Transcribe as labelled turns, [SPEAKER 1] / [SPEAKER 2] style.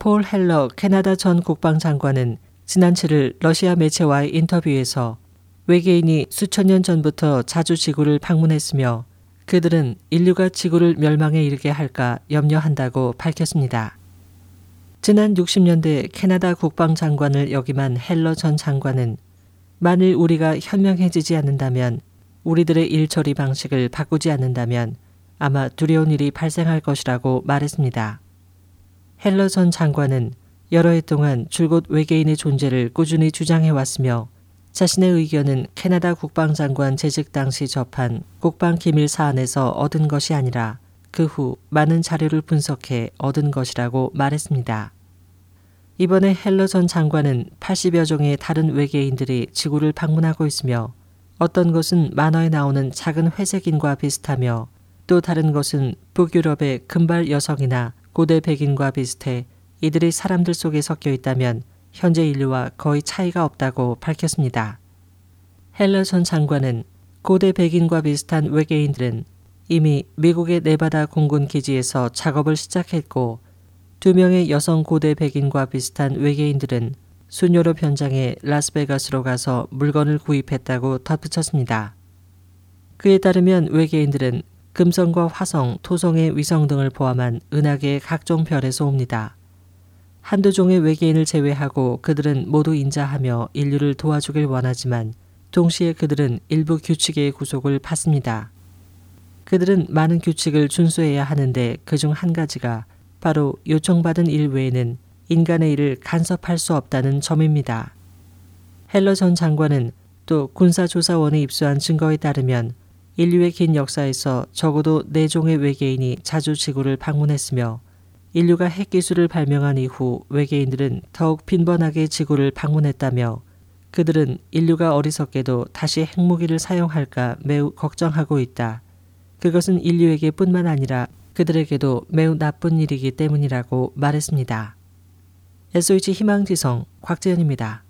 [SPEAKER 1] 폴 헬러 캐나다 전 국방장관은 지난 7일 러시아 매체와의 인터뷰에서 외계인이 수천 년 전부터 자주 지구를 방문했으며 그들은 인류가 지구를 멸망에 이르게 할까 염려한다고 밝혔습니다. 지난 60년대 캐나다 국방장관을 역임한 헬러 전 장관은 만일 우리가 현명해지지 않는다면 우리들의 일 처리 방식을 바꾸지 않는다면 아마 두려운 일이 발생할 것이라고 말했습니다. 헬러 전 장관은 여러 해 동안 줄곧 외계인의 존재를 꾸준히 주장해 왔으며 자신의 의견은 캐나다 국방장관 재직 당시 접한 국방 기밀 사안에서 얻은 것이 아니라 그 후 많은 자료를 분석해 얻은 것이라고 말했습니다. 이번에 헬러 전 장관은 80여 종의 다른 외계인들이 지구를 방문하고 있으며 어떤 것은 만화에 나오는 작은 회색인과 비슷하며 또 다른 것은 북유럽의 금발 여성이나 고대 백인과 비슷해 이들이 사람들 속에 섞여 있다면 현재 인류와 거의 차이가 없다고 밝혔습니다. 헬러 전 장관은 고대 백인과 비슷한 외계인들은 이미 미국의 네바다 공군 기지에서 작업을 시작했고 두 명의 여성 고대 백인과 비슷한 외계인들은 순유럽 현장에 라스베가스로 가서 물건을 구입했다고 덧붙였습니다. 그에 따르면 외계인들은 금성과 화성, 토성의 위성 등을 포함한 은하계의 각종 별에서 옵니다. 한두 종의 외계인을 제외하고 그들은 모두 인자하며 인류를 도와주길 원하지만 동시에 그들은 일부 규칙의 구속을 받습니다. 그들은 많은 규칙을 준수해야 하는데 그중 한 가지가 바로 요청받은 일 외에는 인간의 일을 간섭할 수 없다는 점입니다. 헬러 전 장관은 또 군사조사원에 입수한 증거에 따르면 인류의 긴 역사에서 적어도 네 종의 외계인이 자주 지구를 방문했으며 인류가 핵 기술을 발명한 이후 외계인들은 더욱 빈번하게 지구를 방문했다며 그들은 인류가 어리석게도 다시 핵무기를 사용할까 매우 걱정하고 있다. 그것은 인류에게 뿐만 아니라 그들에게도 매우 나쁜 일이기 때문이라고 말했습니다. SOH 희망지성 곽재현입니다.